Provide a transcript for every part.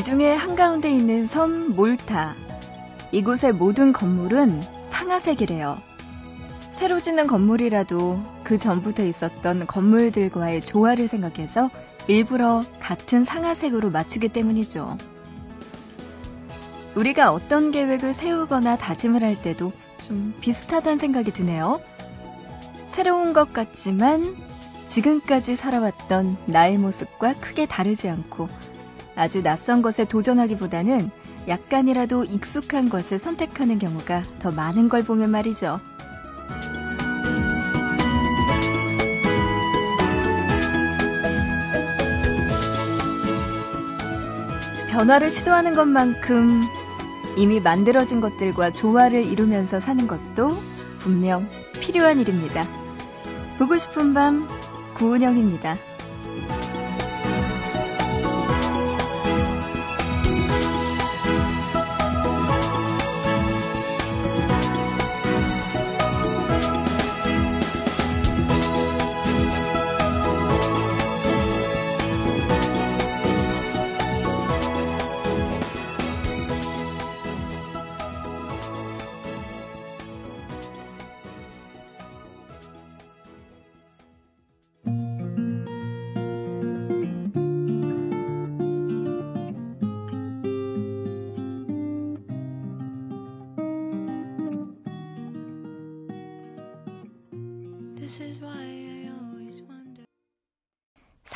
지중해 한가운데 있는 섬 몰타. 이곳의 모든 건물은 상하색이래요. 새로 짓는 건물이라도 그 전부터 있었던 건물들과의 조화를 생각해서 일부러 같은 상하색으로 맞추기 때문이죠. 우리가 어떤 계획을 세우거나 다짐을 할 때도 좀 비슷하다는 생각이 드네요. 새로운 것 같지만 지금까지 살아왔던 나의 모습과 크게 다르지 않고 아주 낯선 것에 도전하기보다는 약간이라도 익숙한 것을 선택하는 경우가 더 많은 걸 보면 말이죠. 변화를 시도하는 것만큼 이미 만들어진 것들과 조화를 이루면서 사는 것도 분명 필요한 일입니다. 보고 싶은 밤 구은영입니다.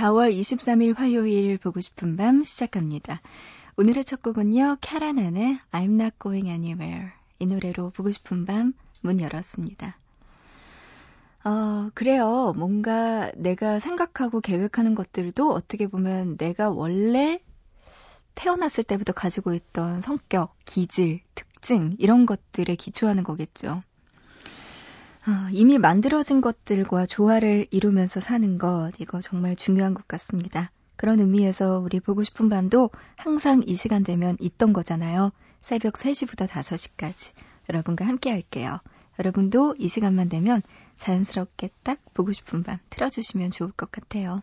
4월 23일 화요일 보고 싶은 밤 시작합니다. 오늘의 첫 곡은요, 캐라난의 I'm Not Going Anywhere. 이 노래로 보고 싶은 밤 문 열었습니다. 어, 그래요. 뭔가 내가 생각하고 계획하는 것들도 어떻게 보면 내가 원래 태어났을 때부터 가지고 있던 성격, 기질, 특징, 이런 것들에 기초하는 거겠죠. 어, 이미 만들어진 것들과 조화를 이루면서 사는 것, 이거 정말 중요한 것 같습니다. 그런 의미에서 우리 보고 싶은 밤도 항상 이 시간 되면 있던 거잖아요. 새벽 3시부터 5시까지. 여러분과 함께 할게요. 여러분도 이 시간만 되면 자연스럽게 딱 보고 싶은 밤 틀어주시면 좋을 것 같아요.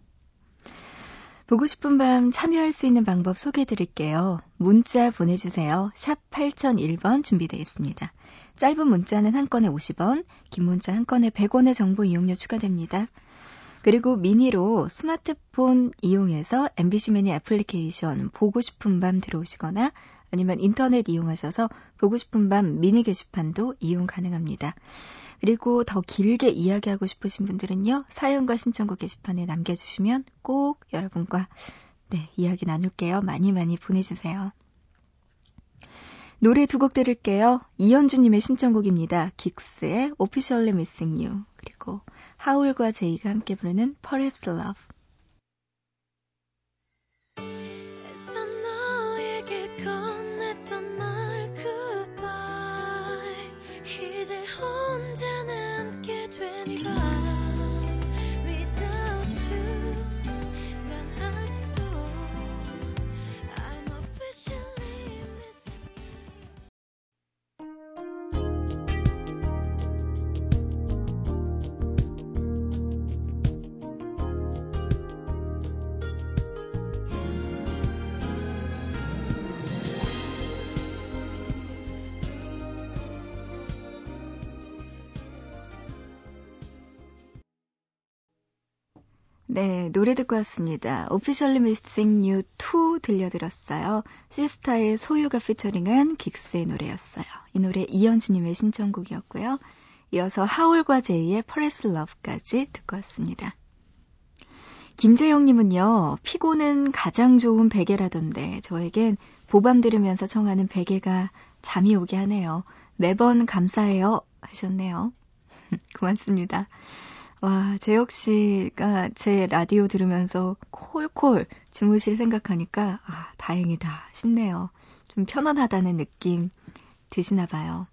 보고 싶은 밤 참여할 수 있는 방법 소개해 드릴게요. 문자 보내주세요. 샵 8001번 준비되어 있습니다. 짧은 문자는 한 건에 50원, 긴 문자 한 건에 100원의 정보 이용료 추가됩니다. 그리고 미니로 스마트폰 이용해서 MBC 미니 애플리케이션 보고 싶은 밤 들어오시거나 아니면 인터넷 이용하셔서 보고 싶은 밤 미니 게시판도 이용 가능합니다. 그리고 더 길게 이야기하고 싶으신 분들은요, 사연과 신청곡 게시판에 남겨주시면 꼭 여러분과 네, 이야기 나눌게요. 많이 많이 보내주세요. 노래 두 곡 들을게요. 이현주님의 신청곡입니다. 긱스의 Officially Missing You 그리고 하울과 제이가 함께 부르는 Perhaps Love 네, 노래 듣고 왔습니다. Officially Missing You 2 들려드렸어요. 시스타의 소유가 피처링한 긱스의 노래였어요. 이 노래 이현주님의 신청곡이었고요. 이어서 하울과 제이의 Perhaps Love까지 듣고 왔습니다. 김재영님은요, 피고는 가장 좋은 베개라던데, 저에겐 보밤 들으면서 청하는 베개가 잠이 오게 하네요. 매번 감사해요. 하셨네요. 고맙습니다. 와, 재혁 씨가 제 라디오 들으면서 콜콜 주무실 생각하니까, 아, 다행이다 싶네요. 좀 편안하다는 느낌 드시나 봐요.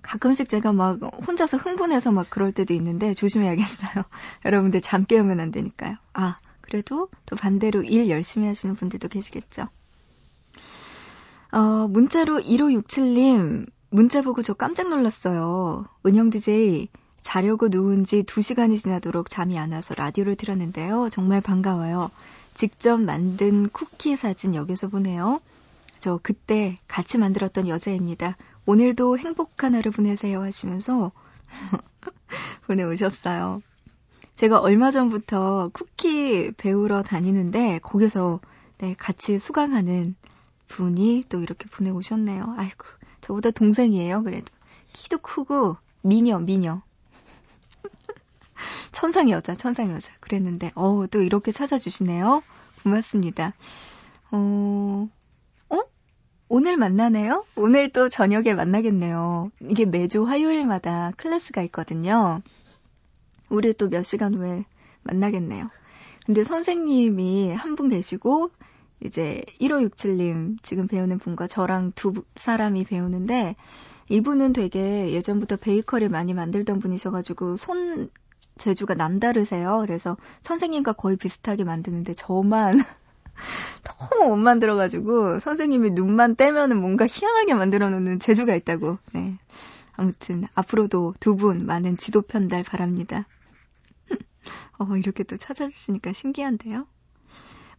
가끔씩 제가 막 혼자서 흥분해서 막 그럴 때도 있는데 조심해야겠어요. 여러분들 잠 깨우면 안 되니까요. 아, 그래도 또 반대로 일 열심히 하시는 분들도 계시겠죠. 어, 문자로 1567님, 문자 보고 저 깜짝 놀랐어요. 은영 DJ, 자려고 누운 지 2시간이 지나도록 잠이 안 와서 라디오를 틀었는데요. 정말 반가워요. 직접 만든 쿠키 사진 여기서 보내요. 저 그때 같이 만들었던 여자입니다. 오늘도 행복한 하루 보내세요 하시면서 보내오셨어요. 제가 얼마 전부터 쿠키 배우러 다니는데 거기서 네, 같이 수강하는 분이 또 이렇게 보내오셨네요. 아이고, 저보다 동생이에요, 그래도. 키도 크고, 미녀, 미녀. 천상 여자, 천상 여자. 그랬는데, 어, 또 이렇게 찾아주시네요. 고맙습니다. 어, 어? 오늘 만나네요? 오늘 또 저녁에 만나겠네요. 이게 매주 화요일마다 클래스가 있거든요. 우리 또 몇 시간 후에 만나겠네요. 근데 선생님이 한 분 계시고, 이제 1567님 지금 배우는 분과 저랑 두 사람이 배우는데 이분은 되게 예전부터 베이커리 많이 만들던 분이셔가지고 손 재주가 남다르세요. 그래서 선생님과 거의 비슷하게 만드는데 저만 너무 못 만들어가지고 선생님이 눈만 떼면은 뭔가 희한하게 만들어 놓는 재주가 있다고. 네. 아무튼 앞으로도 두 분 많은 지도 편달 바랍니다. 어, 이렇게 또 찾아주시니까 신기한데요.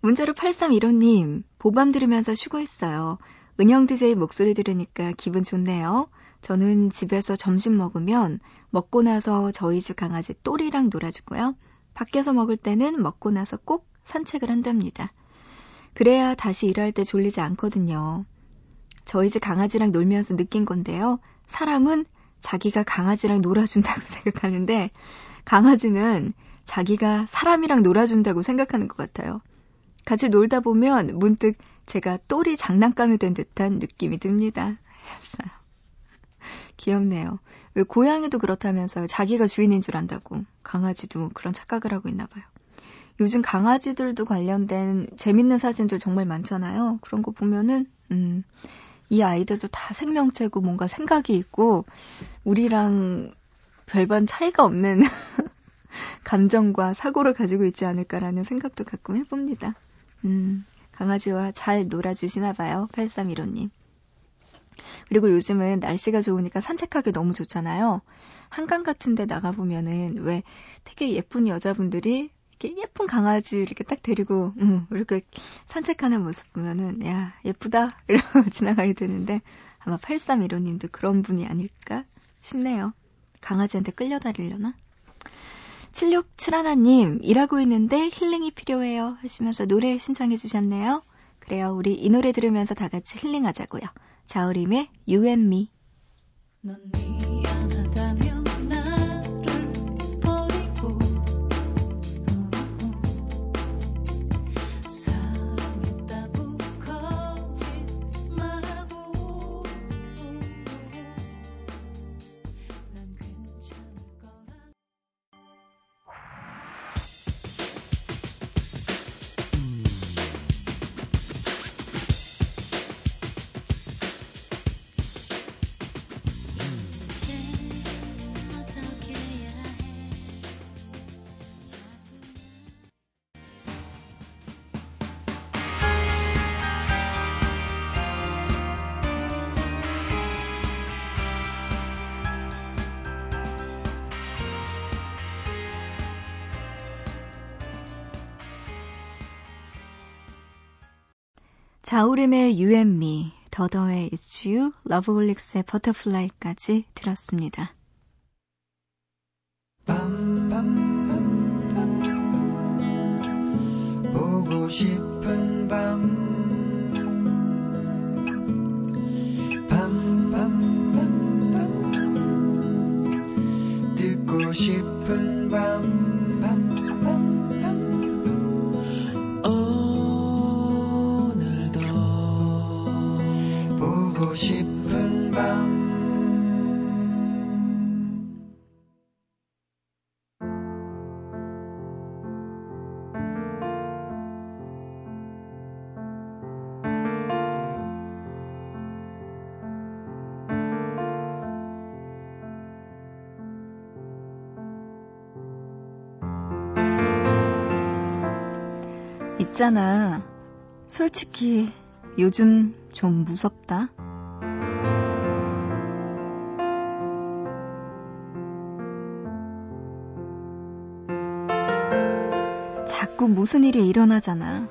문자로 8315님, 보밤 들으면서 쉬고 있어요. 은영 DJ 목소리 들으니까 기분 좋네요. 저는 집에서 점심 먹으면 먹고 나서 저희 집 강아지 또리랑 놀아주고요. 밖에서 먹을 때는 먹고 나서 꼭 산책을 한답니다. 그래야 다시 일할 때 졸리지 않거든요. 저희 집 강아지랑 놀면서 느낀 건데요. 사람은 자기가 강아지랑 놀아준다고 생각하는데 강아지는 자기가 사람이랑 놀아준다고 생각하는 것 같아요. 같이 놀다 보면 문득 제가 또리 장난감이 된 듯한 느낌이 듭니다. 하셨어요. 귀엽네요. 왜 고양이도 그렇다면서요. 자기가 주인인 줄 안다고. 강아지도 그런 착각을 하고 있나 봐요. 요즘 강아지들도 관련된 재밌는 사진들 정말 많잖아요. 그런 거 보면은, 음, 이 아이들도 다 생명체고 뭔가 생각이 있고, 우리랑 별반 차이가 없는 감정과 사고를 가지고 있지 않을까라는 생각도 가끔 해봅니다. 음, 강아지와 잘 놀아주시나 봐요. 8315님. 그리고 요즘은 날씨가 좋으니까 산책하기 너무 좋잖아요. 한강 같은 데 나가보면은 왜 되게 예쁜 여자분들이 이렇게 예쁜 강아지 이렇게 딱 데리고, 음, 이렇게 산책하는 모습 보면은, 야, 예쁘다. 이러고 지나가게 되는데, 아마 8315님도 그런 분이 아닐까 싶네요. 강아지한테 끌려다니려나? 7671님, 일하고 있는데 힐링이 필요해요. 하시면서 노래 신청해 주셨네요. 그래요. 우리 이 노래 들으면서 다 같이 힐링하자고요. 자우림의 You and Me. 자우림의 You and Me, 더더의 It's You, 러브홀릭스의 Butterfly까지 들었습니다. 보고 싶은 밤. 밤밤밤 듣고 싶은 밤 있잖아. 솔직히 요즘 좀 무섭다. 자꾸 무슨 일이 일어나잖아.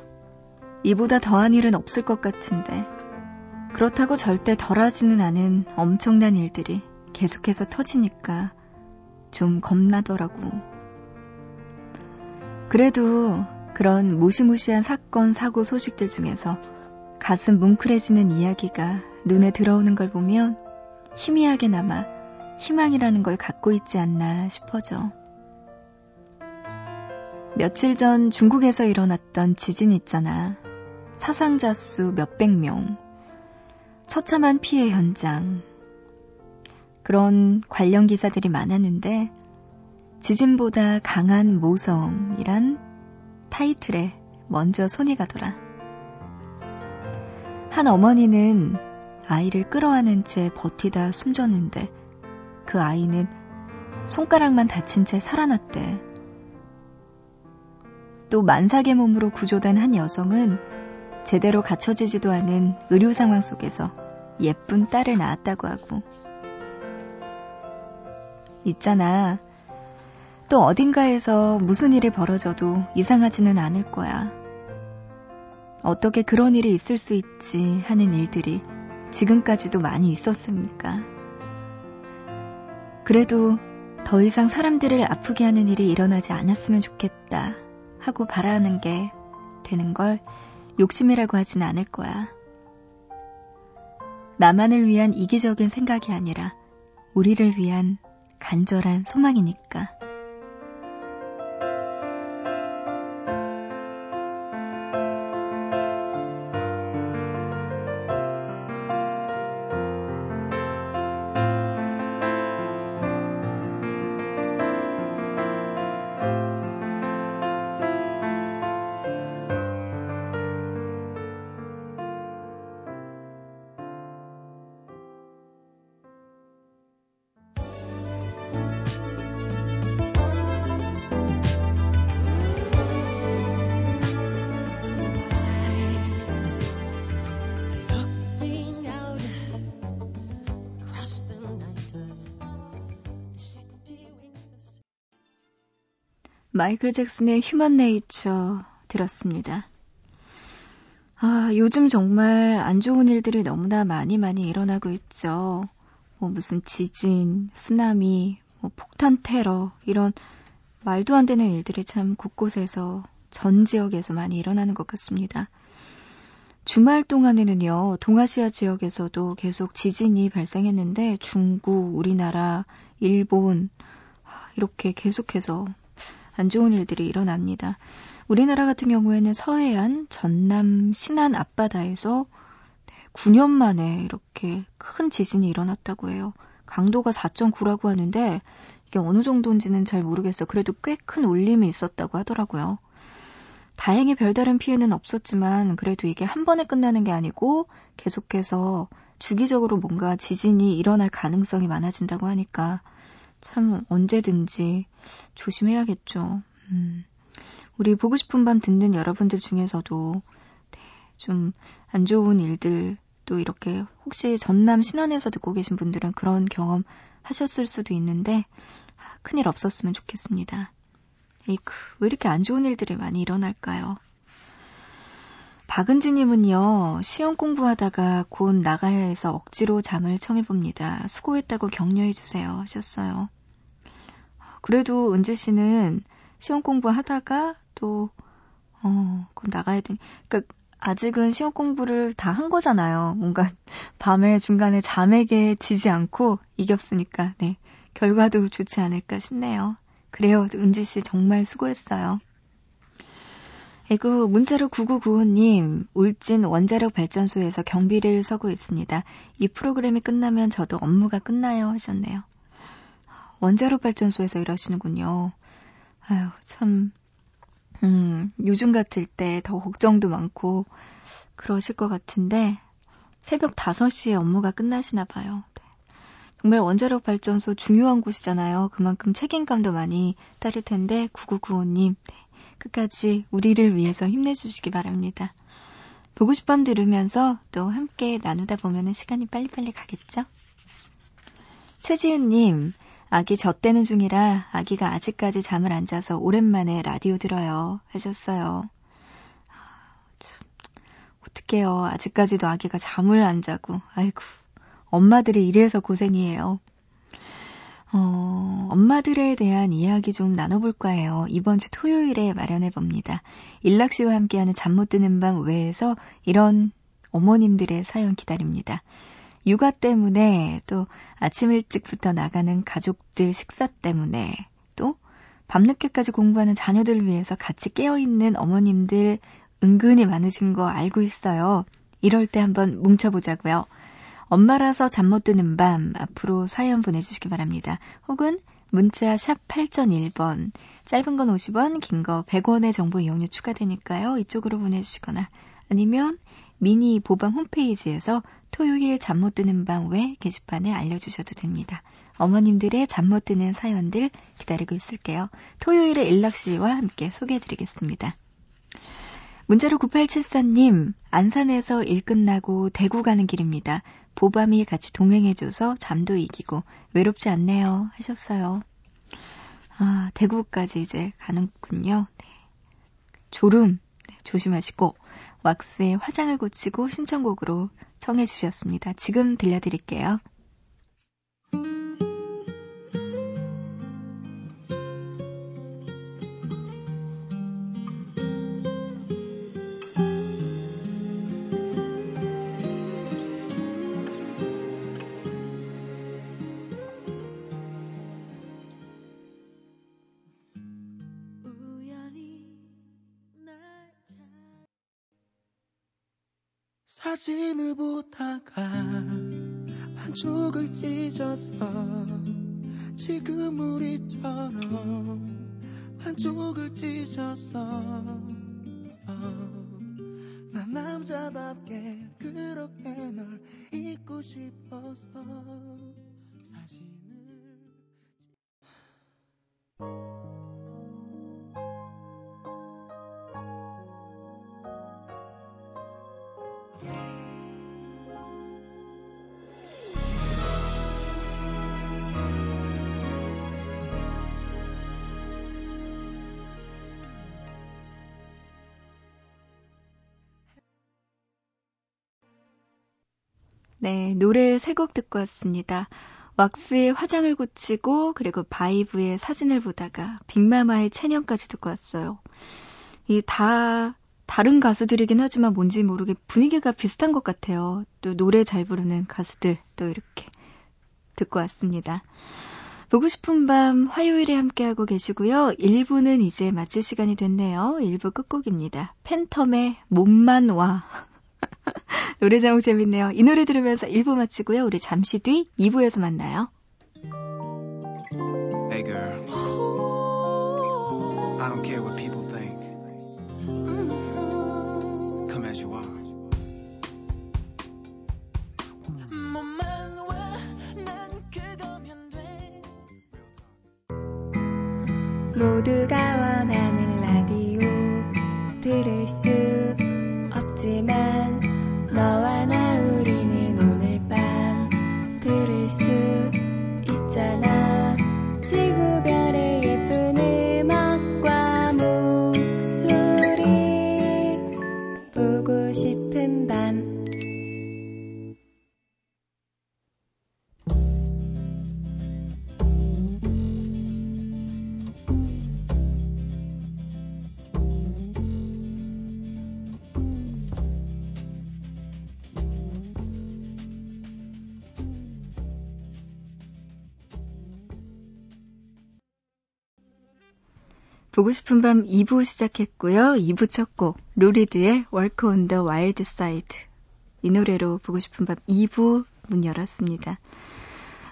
이보다 더한 일은 없을 것 같은데. 그렇다고 절대 덜하지는 않은 엄청난 일들이 계속해서 터지니까 좀 겁나더라고. 그래도 그런 무시무시한 사건, 사고 소식들 중에서 가슴 뭉클해지는 이야기가 눈에 들어오는 걸 보면 희미하게나마 희망이라는 걸 갖고 있지 않나 싶어져. 며칠 전 중국에서 일어났던 지진 있잖아. 사상자 수 몇백 명. 처참한 피해 현장. 그런 관련 기사들이 많았는데, 지진보다 강한 모성이란 타이틀에 먼저 손이 가더라. 한 어머니는 아이를 끌어안은 채 버티다 숨졌는데, 그 아이는 손가락만 다친 채 살아났대. 또 만삭의 몸으로 구조된 한 여성은 제대로 갖춰지지도 않은 의료 상황 속에서 예쁜 딸을 낳았다고 하고. 있잖아. 또 어딘가에서 무슨 일이 벌어져도 이상하지는 않을 거야. 어떻게 그런 일이 있을 수 있지 하는 일들이 지금까지도 많이 있었으니까. 그래도 더 이상 사람들을 아프게 하는 일이 일어나지 않았으면 좋겠다. 하고 바라는 게 되는 걸 욕심이라고 하진 않을 거야. 나만을 위한 이기적인 생각이 아니라 우리를 위한 간절한 소망이니까. 마이클 잭슨의 휴먼 네이처 들었습니다. 아, 요즘 정말 안 좋은 일들이 너무나 많이 많이 일어나고 있죠. 뭐 무슨 지진, 쓰나미, 뭐 폭탄 테러, 이런 말도 안 되는 일들이 참 곳곳에서 전 지역에서 많이 일어나는 것 같습니다. 주말 동안에는요, 동아시아 지역에서도 계속 지진이 발생했는데 중국, 우리나라, 일본, 이렇게 계속해서 안 좋은 일들이 일어납니다. 우리나라 같은 경우에는 서해안, 전남, 신안 앞바다에서 9년 만에 이렇게 큰 지진이 일어났다고 해요. 강도가 4.9라고 하는데 이게 어느 정도인지는 잘 모르겠어요. 그래도 꽤 큰 울림이 있었다고 하더라고요. 다행히 별다른 피해는 없었지만 그래도 이게 한 번에 끝나는 게 아니고 계속해서 주기적으로 뭔가 지진이 일어날 가능성이 많아진다고 하니까 참 언제든지 조심해야겠죠. 음. 우리 보고 싶은 밤 듣는 여러분들 중에서도 네, 좀안 좋은 일들 또 이렇게 혹시 전남 신안에서 듣고 계신 분들은 그런 경험 하셨을 수도 있는데 아, 큰일 없었으면 좋겠습니다. 에이크, 왜 이렇게 안 좋은 일들이 많이 일어날까요? 박은지님은요, 시험 공부하다가 곧 나가야 해서 억지로 잠을 청해봅니다. 수고했다고 격려해주세요. 하셨어요. 그래도 은지 씨는 시험 공부하다가 또, 어, 곧 나가야 되니, 그니까 아직은 시험 공부를 다 한 거잖아요. 뭔가 밤에 중간에 잠에게 지지 않고 이겼으니까, 네. 결과도 좋지 않을까 싶네요. 그래요. 은지 씨 정말 수고했어요. 에구 문자로 9995님, 울진 원자력 발전소에서 경비를 서고 있습니다. 이 프로그램이 끝나면 저도 업무가 끝나요 하셨네요. 원자력 발전소에서 일하시는군요. 아유, 참, 음, 요즘 같을 때 더 걱정도 많고 그러실 것 같은데 새벽 5시에 업무가 끝나시나 봐요. 네. 정말 원자력 발전소 중요한 곳이잖아요. 그만큼 책임감도 많이 따를 텐데 9995님 네. 끝까지 우리를 위해서 힘내주시기 바랍니다. 보고 싶밤 들으면서 또 함께 나누다 보면 시간이 빨리빨리 가겠죠? 최지은님, 아기 젖대는 중이라 아기가 아직까지 잠을 안 자서 오랜만에 라디오 들어요. 하셨어요. 어떡해요. 아직까지도 아기가 잠을 안 자고. 아이고, 엄마들이 이래서 고생이에요. 어, 엄마들에 대한 이야기 좀 나눠볼까 해요. 이번 주 토요일에 마련해 봅니다. 일락 씨와 함께하는 잠 못 드는 밤 외에서 이런 어머님들의 사연 기다립니다. 육아 때문에 또 아침 일찍부터 나가는 가족들 식사 때문에 또 밤늦게까지 공부하는 자녀들을 위해서 같이 깨어있는 어머님들 은근히 많으신 거 알고 있어요. 이럴 때 한번 뭉쳐보자고요. 엄마라서 잠 못 드는 밤 앞으로 사연 보내주시기 바랍니다. 혹은 문자 샵 8001번 짧은 건 50원 긴 거 100원의 정보 이용료 추가되니까요. 이쪽으로 보내주시거나 아니면 미니 보밤 홈페이지에서 토요일 잠 못 드는 밤 외 게시판에 알려주셔도 됩니다. 어머님들의 잠 못 드는 사연들 기다리고 있을게요. 토요일에 일락 씨와 함께 소개해드리겠습니다. 문자로 9874님, 안산에서 일 끝나고 대구 가는 길입니다. 보밤이 같이 동행해줘서 잠도 이기고 외롭지 않네요. 하셨어요. 아, 대구까지 이제 가는군요. 네. 졸음 네, 조심하시고 왁스의 화장을 고치고 신청곡으로 청해 주셨습니다. 지금 들려드릴게요. 찢어서 지금 우리처럼 반쪽을 찢어서 어, 난 남자답게 그렇게 널 잊고 싶어서 사진을 네, 노래 세 곡 듣고 왔습니다. 왁스의 화장을 고치고 그리고 바이브의 사진을 보다가 빅마마의 체념까지 듣고 왔어요. 이 다 다른 가수들이긴 하지만 뭔지 모르게 분위기가 비슷한 것 같아요. 또 노래 잘 부르는 가수들 또 이렇게 듣고 왔습니다. 보고 싶은 밤 화요일에 함께하고 계시고요. 1부는 이제 마칠 시간이 됐네요. 1부 끝곡입니다. 팬텀의 몸만 와. 노래 제목 재밌네요. 이 노래 들으면서 1부 마치고요. 우리 잠시 뒤 2부에서 만나요. Hey girl. I don't care what people think. Come as you are. 모두가 밤 보고 싶은 밤 2부 시작했고요. 2부 첫 곡, 루리드의 Walk on the Wild Side. 이 노래로 보고 싶은 밤 2부 문 열었습니다.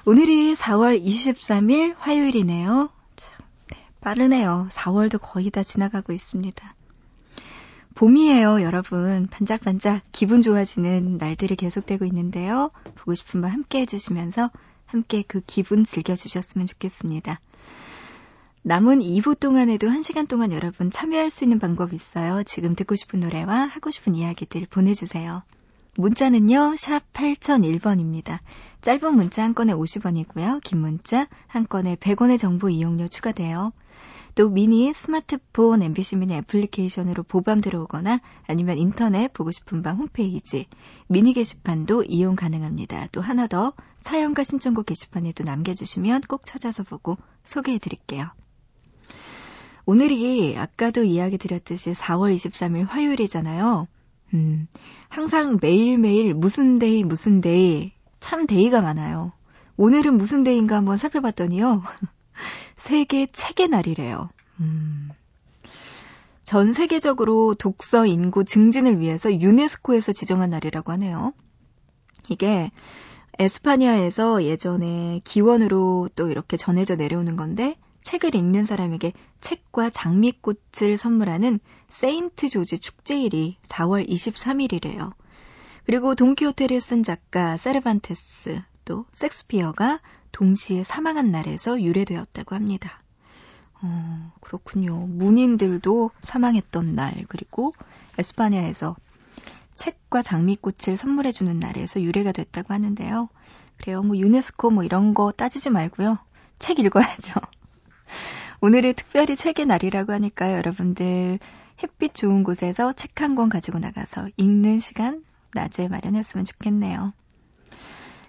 오늘이 4월 23일 화요일이네요. 참, 네, 빠르네요. 4월도 거의 다 지나가고 있습니다. 봄이에요, 여러분. 반짝반짝 기분 좋아지는 날들이 계속되고 있는데요. 보고 싶은 밤 함께 해주시면서 함께 그 기분 즐겨주셨으면 좋겠습니다. 남은 2부 동안에도 1시간 동안 여러분 참여할 수 있는 방법이 있어요. 지금 듣고 싶은 노래와 하고 싶은 이야기들 보내주세요. 문자는요, 샵 8001번입니다. 짧은 문자 한 건에 50원이고요. 긴 문자 한 건에 100원의 정보 이용료 추가돼요. 또 미니 스마트폰 MBC 미니 애플리케이션으로 보밤 들어오거나 아니면 인터넷 보고 싶은 밤 홈페이지 미니 게시판도 이용 가능합니다. 또 하나 더 사연과 신청곡 게시판에도 남겨주시면 꼭 찾아서 보고 소개해 드릴게요. 오늘이 아까도 이야기 드렸듯이 4월 23일 화요일이잖아요. 음, 항상 매일매일 무슨 day 무슨 day 참 day가 많아요. 오늘은 무슨 day인가 한번 살펴봤더니요. 세계 책의 날이래요. 음. 전 세계적으로 독서 인구 증진을 위해서 유네스코에서 지정한 날이라고 하네요. 이게 에스파니아에서 예전에 기원으로 또 이렇게 전해져 내려오는 건데 책을 읽는 사람에게 책과 장미꽃을 선물하는 세인트 조지 축제일이 4월 23일이래요. 그리고 돈키호테를 쓴 작가 세르반테스 또 섹스피어가 동시에 사망한 날에서 유래되었다고 합니다. 어, 그렇군요. 문인들도 사망했던 날, 그리고 에스파니아에서 책과 장미꽃을 선물해주는 날에서 유래가 됐다고 하는데요. 그래요. 뭐 유네스코 뭐 이런 거 따지지 말고요. 책 읽어야죠. 오늘이 특별히 책의 날이라고 하니까요. 여러분들 햇빛 좋은 곳에서 책 한 권 가지고 나가서 읽는 시간 낮에 마련했으면 좋겠네요.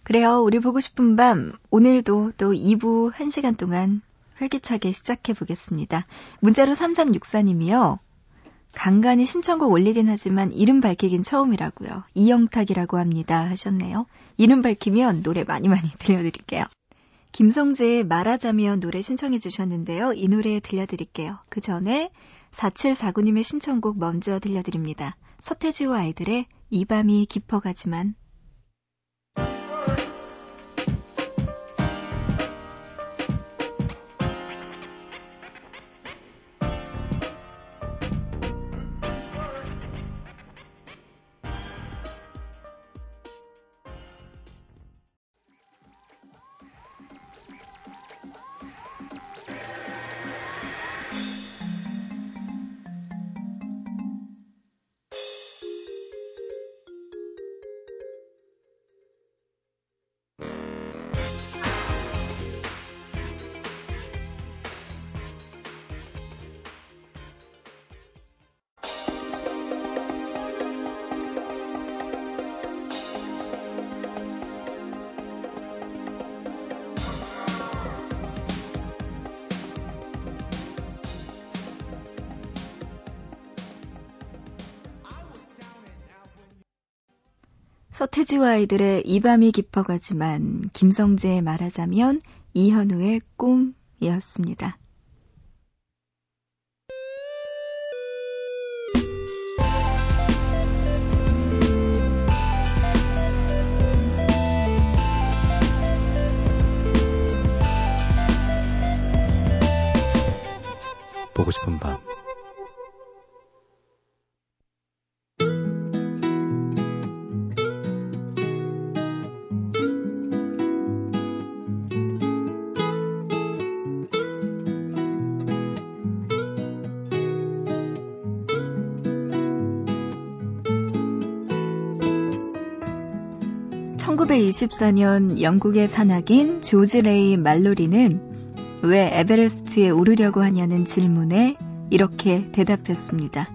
그래요. 우리 보고 싶은 밤 오늘도 또 2부 1시간 동안 활기차게 시작해 보겠습니다. 문자로 3364님이요. 간간히 신청곡 올리긴 하지만 이름 밝히긴 처음이라고요. 이영탁이라고 합니다 하셨네요. 이름 밝히면 노래 많이 많이 들려드릴게요. 김성재의 말하자면 노래 신청해 주셨는데요. 이 노래 들려드릴게요. 그 전에 4749님의 신청곡 먼저 들려드립니다. 서태지와 아이들의 이 밤이 깊어가지만 서태지와 아이들의 이 밤이 깊어가지만 김성재의 말하자면 이현우의 꿈이었습니다. 1924년 영국의 산악인 조지 레이 말로리는 왜 에베레스트에 오르려고 하냐는 질문에 이렇게 대답했습니다.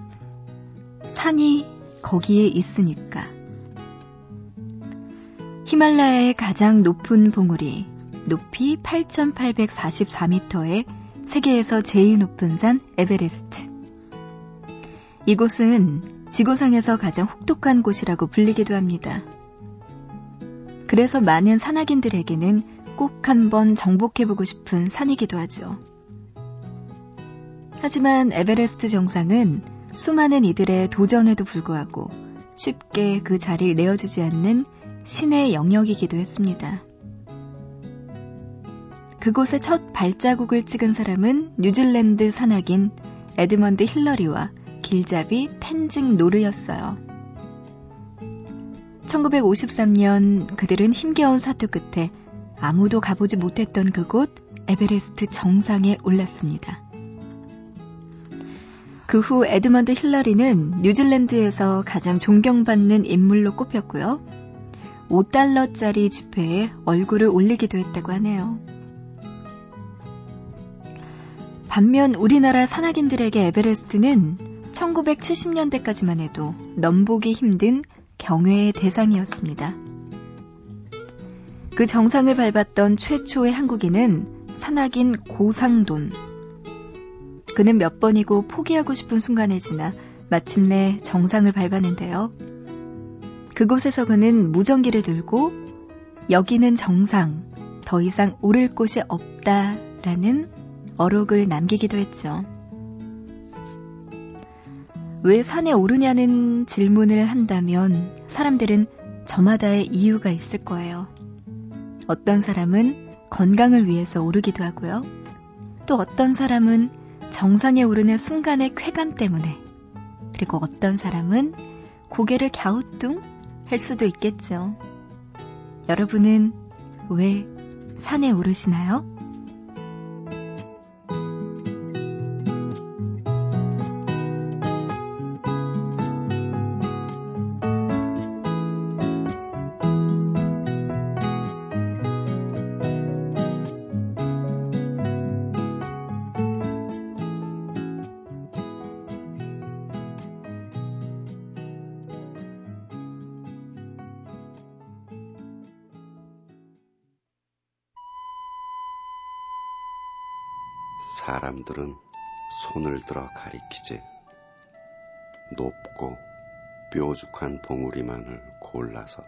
산이 거기에 있으니까. 히말라야의 가장 높은 봉우리, 높이 8,844m의 세계에서 제일 높은 산 에베레스트. 이곳은 지구상에서 가장 혹독한 곳이라고 불리기도 합니다. 그래서 많은 산악인들에게는 꼭 한번 정복해보고 싶은 산이기도 하죠. 하지만 에베레스트 정상은 수많은 이들의 도전에도 불구하고 쉽게 그 자리를 내어주지 않는 신의 영역이기도 했습니다. 그곳에 첫 발자국을 찍은 사람은 뉴질랜드 산악인 에드먼드 힐러리와 길잡이 텐징 노르가이였어요. 1953년 그들은 힘겨운 사투 끝에 아무도 가보지 못했던 그곳 에베레스트 정상에 올랐습니다. 그 후 에드먼드 힐러리는 뉴질랜드에서 가장 존경받는 인물로 꼽혔고요. 5달러짜리 지폐에 얼굴을 올리기도 했다고 하네요. 반면 우리나라 산악인들에게 에베레스트는 1970년대까지만 해도 넘보기 힘든 경외의 대상이었습니다. 그 정상을 밟았던 최초의 한국인은 산악인 고상돈. 그는 몇 번이고 포기하고 싶은 순간을 지나 마침내 정상을 밟았는데요. 그곳에서 그는 무전기를 들고 여기는 정상, 더 이상 오를 곳이 없다라는 어록을 남기기도 했죠. 왜 산에 오르냐는 질문을 한다면 사람들은 저마다의 이유가 있을 거예요. 어떤 사람은 건강을 위해서 오르기도 하고요. 또 어떤 사람은 정상에 오르는 순간의 쾌감 때문에, 그리고 어떤 사람은 고개를 갸우뚱 할 수도 있겠죠. 여러분은 왜 산에 오르시나요? 가리키지. 높고 뾰족한 봉우리만을 골라서.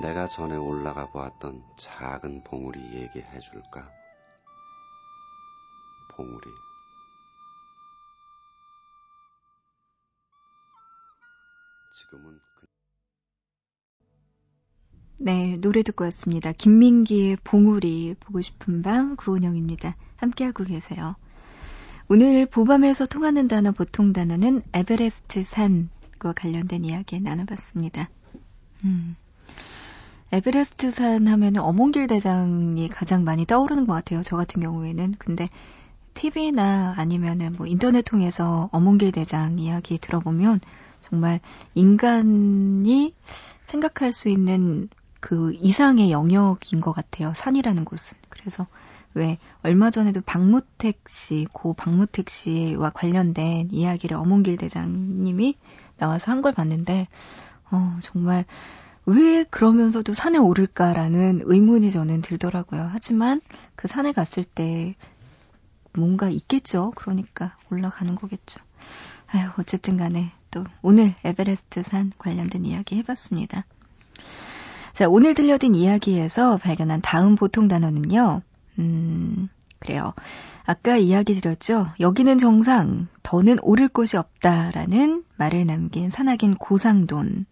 내가 전에 올라가 보았던 작은 봉우리 얘기해 줄까? 봉우리. 지금은 그... 네, 노래 듣고 왔습니다. 김민기의 봉우리 보고 싶은 밤 구은영입니다. 함께하고 계세요. 오늘 보밤에서 통하는 단어 보통 단어는 에베레스트 산과 관련된 이야기 나눠봤습니다. 음. 에베레스트 산 하면 어몽길 대장이 가장 많이 떠오르는 것 같아요. 저 같은 경우에는. 근데 TV나 아니면은 뭐 인터넷 통해서 어몽길 대장 이야기 들어보면 정말 인간이 생각할 수 있는 그 이상의 영역인 것 같아요. 산이라는 곳은. 그래서 왜 얼마 전에도 박무택 씨, 고 박무택 씨와 관련된 이야기를 어몽길 대장님이 나와서 한 걸 봤는데, 어, 정말 왜 그러면서도 산에 오를까라는 의문이 저는 들더라고요. 하지만 그 산에 갔을 때 뭔가 있겠죠. 그러니까 올라가는 거겠죠. 아유, 어쨌든 간에 또 오늘 에베레스트 산 관련된 이야기 해봤습니다. 자, 오늘 들려드린 이야기에서 발견한 다음 보통 단어는요. 음, 그래요. 아까 이야기 드렸죠. 여기는 정상, 더는 오를 곳이 없다라는 말을 남긴 산악인 고상돈.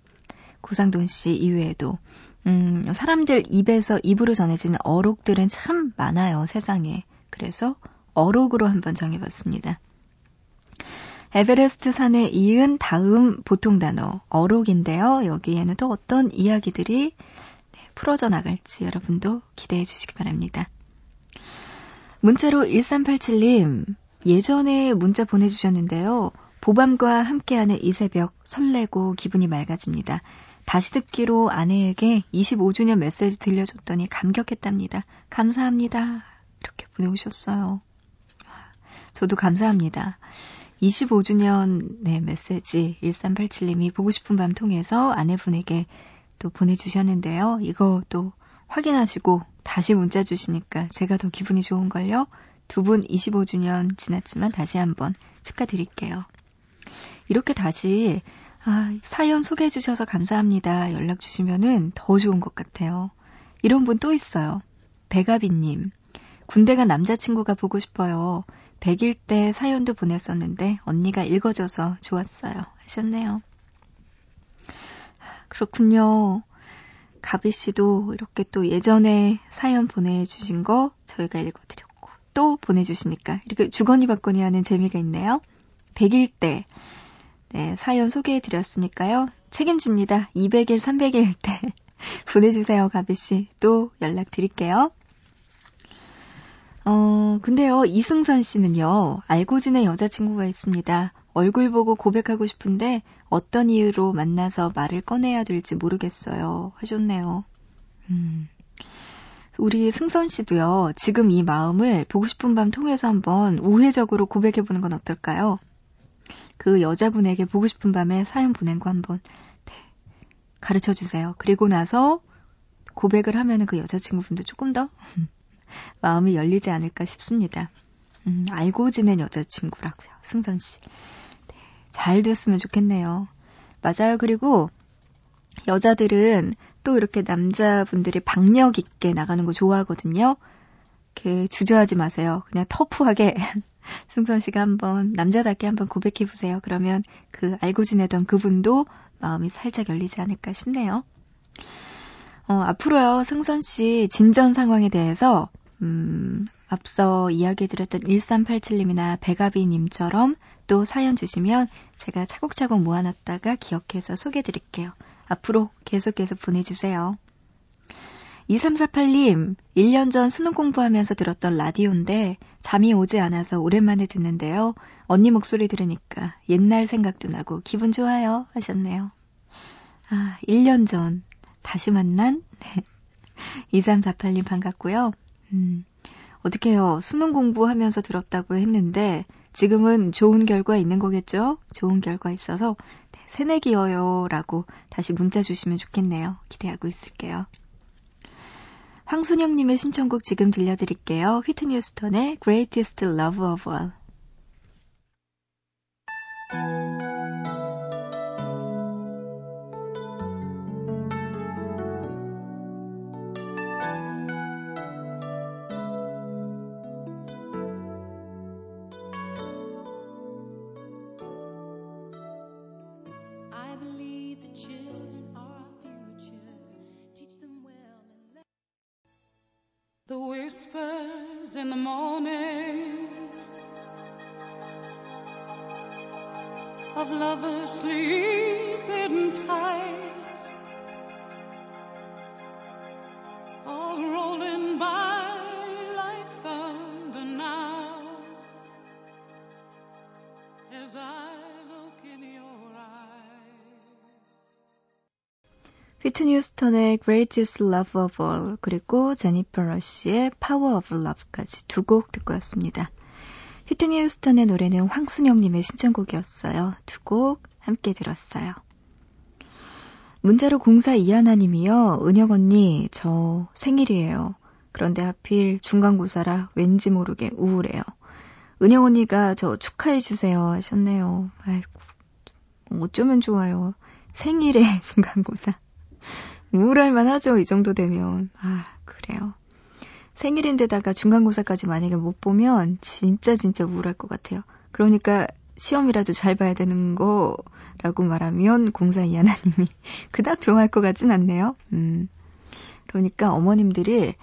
고상돈 씨 이외에도 음, 사람들 입에서 입으로 전해지는 어록들은 참 많아요, 세상에. 그래서 어록으로 한번 정해봤습니다. 에베레스트 산에 이은 다음 보통 단어 어록인데요. 여기에는 또 어떤 이야기들이 네, 풀어져 나갈지 여러분도 기대해 주시기 바랍니다. 문자로 1387님 예전에 문자 보내주셨는데요. 보밤과 함께하는 이 새벽 설레고 기분이 맑아집니다. 다시 듣기로 아내에게 25주년 메시지 들려줬더니 감격했답니다. 감사합니다. 이렇게 보내오셨어요. 저도 감사합니다. 25주년 네, 메시지 1387님이 보고 싶은 밤 통해서 아내분에게 또 보내주셨는데요. 이거 또 확인하시고 다시 문자 주시니까 제가 더 기분이 좋은걸요. 두 분 25주년 지났지만 다시 한번 축하드릴게요. 이렇게 다시 아, 사연 소개해 주셔서 감사합니다. 연락 주시면은 더 좋은 것 같아요. 이런 분 또 있어요. 백아비님. 군대가 남자친구가 보고 싶어요. 100일 때 사연도 보냈었는데 언니가 읽어줘서 좋았어요. 하셨네요. 그렇군요. 가비 씨도 이렇게 또 예전에 사연 보내주신 거 저희가 읽어드렸고 또 보내주시니까 이렇게 주거니 받거니 하는 재미가 있네요. 100일 때 네, 사연 소개해드렸으니까요. 책임집니다. 200일, 300일 때 보내주세요, 가비 씨. 또 연락드릴게요. 어, 근데요, 이승선 씨는요, 알고 지낸 여자친구가 있습니다. 얼굴 보고 고백하고 싶은데 어떤 이유로 만나서 말을 꺼내야 될지 모르겠어요. 하셨네요. 음. 우리 승선 씨도요, 지금 이 마음을 보고 싶은 밤 통해서 한번 우회적으로 고백해보는 건 어떨까요? 그 여자분에게 보고 싶은 밤에 사연 보낸 거 한번 네, 가르쳐 주세요. 그리고 나서 고백을 하면은 그 여자친구분도 조금 더 마음이 열리지 않을까 싶습니다. 음, 알고 지낸 여자친구라고요. 승선 씨. 네, 잘 됐으면 좋겠네요. 맞아요. 그리고 여자들은 또 이렇게 남자분들이 박력 있게 나가는 거 좋아하거든요. 이렇게 주저하지 마세요. 그냥 터프하게 승선 씨가 한번 남자답게 한번 고백해 보세요. 그러면 그 알고 지내던 그분도 마음이 살짝 열리지 않을까 싶네요. 어, 앞으로요, 승선 씨 진전 상황에 대해서 음, 앞서 이야기해드렸던 1387님이나 백아비님처럼 또 사연 주시면 제가 차곡차곡 모아놨다가 기억해서 소개해드릴게요. 앞으로 계속해서 보내주세요. 2348님, 1년 전 수능 공부하면서 들었던 라디오인데 잠이 오지 않아서 오랜만에 듣는데요. 언니 목소리 들으니까 옛날 생각도 나고 기분 좋아요 하셨네요. 아, 1년 전 다시 만난 네. 2348님 반갑고요. 음, 어떻게요? 수능 공부하면서 들었다고 했는데 지금은 좋은 결과 있는 거겠죠? 좋은 결과 있어서 네, 새내기여요 라고 다시 문자 주시면 좋겠네요. 기대하고 있을게요. 황순영님의 신청곡 지금 들려드릴게요. 휘트니 휴스턴의 Greatest Love of All. Whispers in the morning of lovers sleeping tight 휘트니 휴스턴의 Greatest Love of All 그리고 제니퍼 러쉬의 Power of Love까지 두 곡 듣고 왔습니다. 휘트니 휴스턴의 노래는 황순영님의 신청곡이었어요. 두 곡 함께 들었어요. 문자로 공사 이하나님이요. 은영 언니 저 생일이에요. 그런데 하필 중간고사라 왠지 모르게 우울해요. 은영 언니가 저 축하해 주세요 하셨네요. 아이고 어쩌면 좋아요. 생일에 중간고사. 우울할 만 하죠. 이 정도 되면. 아, 그래요. 생일인데다가 중간고사까지 만약에 못 보면 진짜 진짜 우울할 것 같아요. 그러니까 시험이라도 잘 봐야 되는 거라고 말하면 공사 이하나님이 그닥 좋아할 것 같진 않네요. 음. 그러니까 어머님들이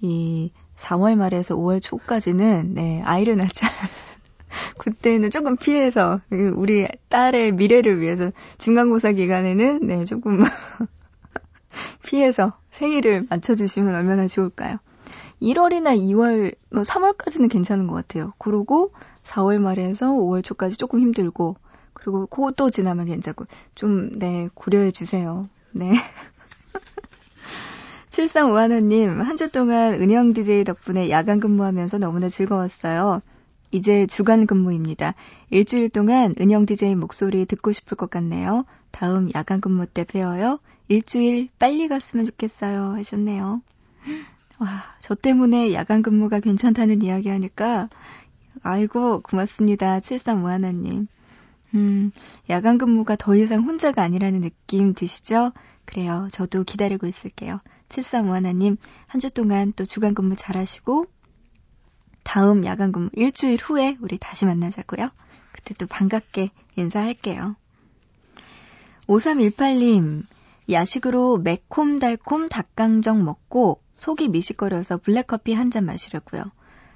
이 4월 말에서 5월 초까지는 네, 아이를 낳지 그때는 조금 피해서 우리 딸의 미래를 위해서 중간고사 기간에는 네, 조금 피해서 생일을 맞춰주시면 얼마나 좋을까요? 1월이나 2월, 뭐 3월까지는 괜찮은 것 같아요. 그러고 4월 말에서 5월 초까지 조금 힘들고, 그리고 그또 지나면 괜찮고, 좀, 네, 고려해 주세요. 네. 7351님, 한 주 동안 은영 DJ 덕분에 야간 근무하면서 너무나 즐거웠어요. 이제 주간 근무입니다. 일주일 동안 은영 DJ 목소리 듣고 싶을 것 같네요. 다음 야간 근무 때 뵈어요. 일주일 빨리 갔으면 좋겠어요. 하셨네요. 와, 저 때문에 야간 근무가 괜찮다는 이야기 하니까, 아이고, 고맙습니다. 7351님. 음, 야간 근무가 더 이상 혼자가 아니라는 느낌 드시죠? 그래요. 저도 기다리고 있을게요. 7351님, 한 주 동안 또 주간 근무 잘 하시고, 다음 야간 근무 일주일 후에 우리 다시 만나자고요. 그때 또 반갑게 인사할게요. 5318님, 야식으로 매콤달콤 닭강정 먹고 속이 미식거려서 블랙커피 한 잔 마시려고요.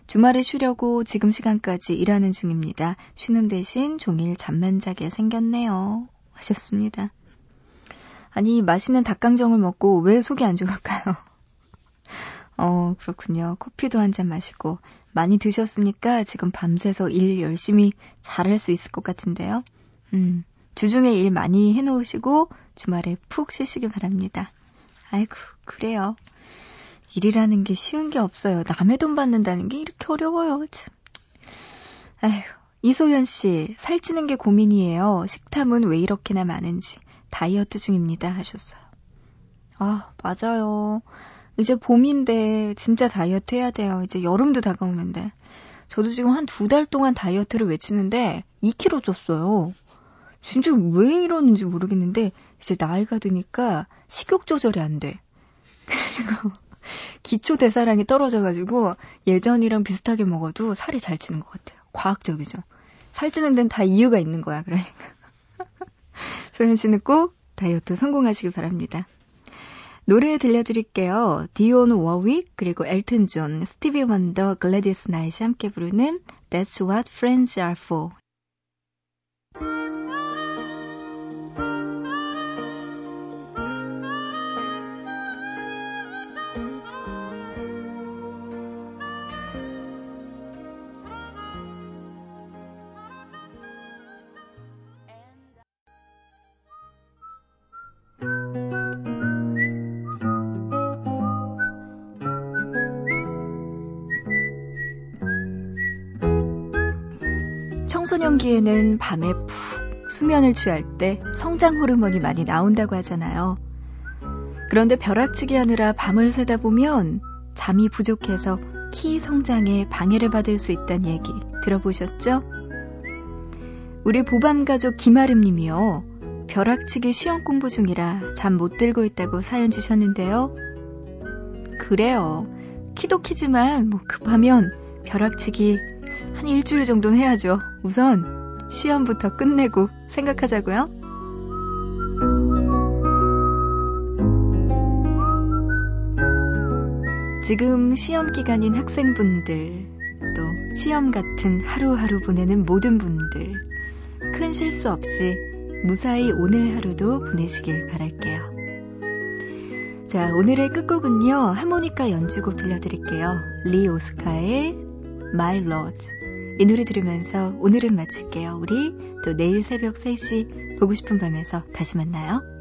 주말에 쉬려고 지금 시간까지 일하는 중입니다. 쉬는 대신 종일 잠만 자게 생겼네요. 하셨습니다. 아니, 맛있는 닭강정을 먹고 왜 속이 안 좋을까요? 어, 그렇군요. 커피도 한 잔 마시고 많이 드셨으니까 지금 밤새서 일 열심히 잘할 수 있을 것 같은데요. 음, 주중에 일 많이 해놓으시고 주말에 푹 쉬시길 바랍니다. 아이고, 그래요. 일이라는 게 쉬운 게 없어요. 남의 돈 받는다는 게 이렇게 어려워요. 참. 아휴, 이소연 씨, 살찌는 게 고민이에요. 식탐은 왜 이렇게나 많은지. 다이어트 중입니다. 하셨어요. 아, 맞아요. 이제 봄인데 진짜 다이어트 해야 돼요. 이제 여름도 다가오는데. 저도 지금 한 두 달 동안 다이어트를 외치는데 2kg 쪘어요. 진짜 왜 이러는지 모르겠는데 이제 나이가 드니까 식욕 조절이 안 돼. 그리고 기초 대사량이 떨어져가지고 예전이랑 비슷하게 먹어도 살이 잘 찌는 것 같아요. 과학적이죠. 살찌는 데는 다 이유가 있는 거야. 그러니까. 소연 씨는 꼭 다이어트 성공하시길 바랍니다. 노래 들려드릴게요. 디온 워윅 그리고 엘튼 존, 스티비 원더, 글래디스 나이트가 함께 부르는 That's What Friends Are For. 청소년기에는 밤에 푹 수면을 취할 때 성장 호르몬이 많이 나온다고 하잖아요. 그런데 벼락치기 하느라 밤을 새다 보면 잠이 부족해서 키 성장에 방해를 받을 수 있다는 얘기 들어보셨죠? 우리 보밤 가족 김아름 님이요. 벼락치기 시험 공부 중이라 잠 못 들고 있다고 사연 주셨는데요. 그래요. 키도 키지만 뭐 급하면 벼락치기 한 일주일 정도는 해야죠. 우선 시험부터 끝내고 생각하자고요. 지금 시험 기간인 학생분들, 또 시험 같은 하루하루 보내는 모든 분들, 큰 실수 없이 무사히 오늘 하루도 보내시길 바랄게요. 자, 오늘의 끝곡은요, 하모니카 연주곡 들려드릴게요. 리 오스카의 My Lord. 이 노래 들으면서 오늘은 마칠게요. 우리 또 내일 새벽 3시 보고 싶은 밤에서 다시 만나요.